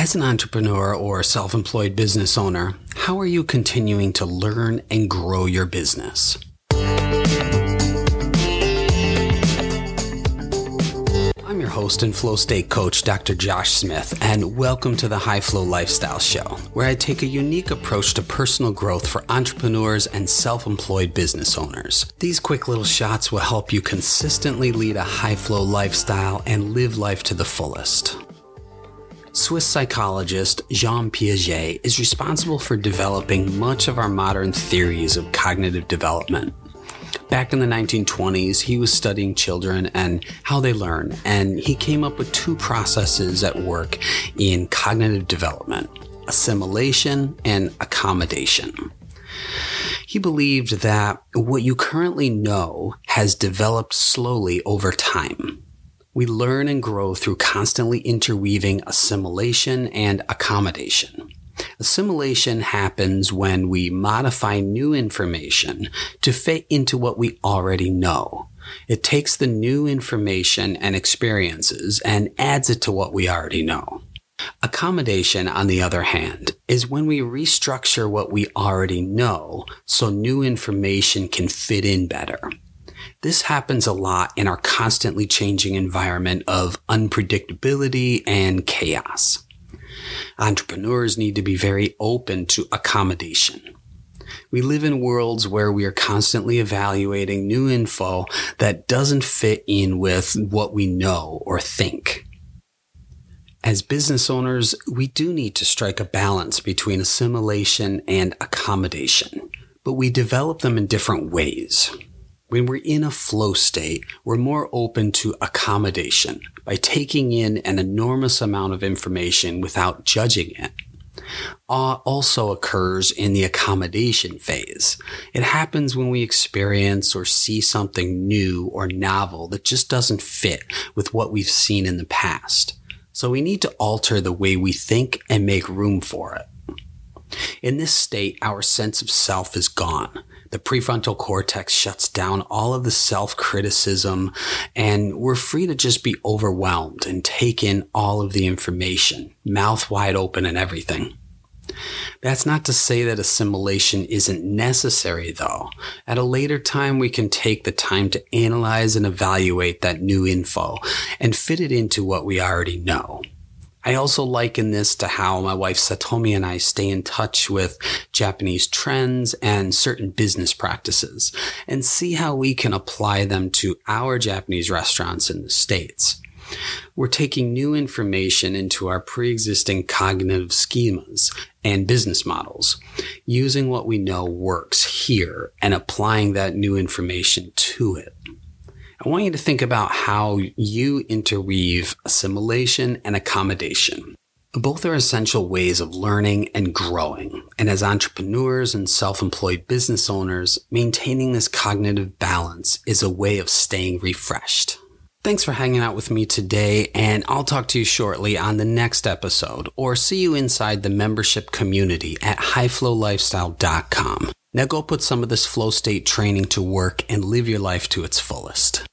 As an entrepreneur or self employed business owner, how are you continuing to learn and grow your business? I'm your host and flow state coach, Dr. Josh Smith, and welcome to the High Flow Lifestyle Show, where I take a unique approach to personal growth for entrepreneurs and self employed business owners. These quick little shots will help you consistently lead a high flow lifestyle and live life to the fullest. Swiss psychologist Jean Piaget is responsible for developing much of our modern theories of cognitive development. Back in the 1920s, he was studying children and how they learn, and he came up with two processes at work in cognitive development assimilation and accommodation. He believed that what you currently know has developed slowly over time. We learn and grow through constantly interweaving assimilation and accommodation. Assimilation happens when we modify new information to fit into what we already know. It takes the new information and experiences and adds it to what we already know. Accommodation, on the other hand, is when we restructure what we already know so new information can fit in better. This happens a lot in our constantly changing environment of unpredictability and chaos. Entrepreneurs need to be very open to accommodation. We live in worlds where we are constantly evaluating new info that doesn't fit in with what we know or think. As business owners, we do need to strike a balance between assimilation and accommodation, but we develop them in different ways. When we're in a flow state, we're more open to accommodation by taking in an enormous amount of information without judging it. Awe also occurs in the accommodation phase. It happens when we experience or see something new or novel that just doesn't fit with what we've seen in the past. So we need to alter the way we think and make room for it. In this state, our sense of self is gone. The prefrontal cortex shuts down all of the self criticism and we're free to just be overwhelmed and take in all of the information, mouth wide open and everything. That's not to say that assimilation isn't necessary though. At a later time, we can take the time to analyze and evaluate that new info and fit it into what we already know. I also liken this to how my wife Satomi and I stay in touch with Japanese trends and certain business practices and see how we can apply them to our Japanese restaurants in the States. We're taking new information into our pre-existing cognitive schemas and business models, using what we know works here and applying that new information to it. I want you to think about how you interweave assimilation and accommodation. Both are essential ways of learning and growing. And as entrepreneurs and self-employed business owners, maintaining this cognitive balance is a way of staying refreshed. Thanks for hanging out with me today, and I'll talk to you shortly on the next episode or see you inside the membership community at highflowlifestyle.com. Now go put some of this flow state training to work and live your life to its fullest.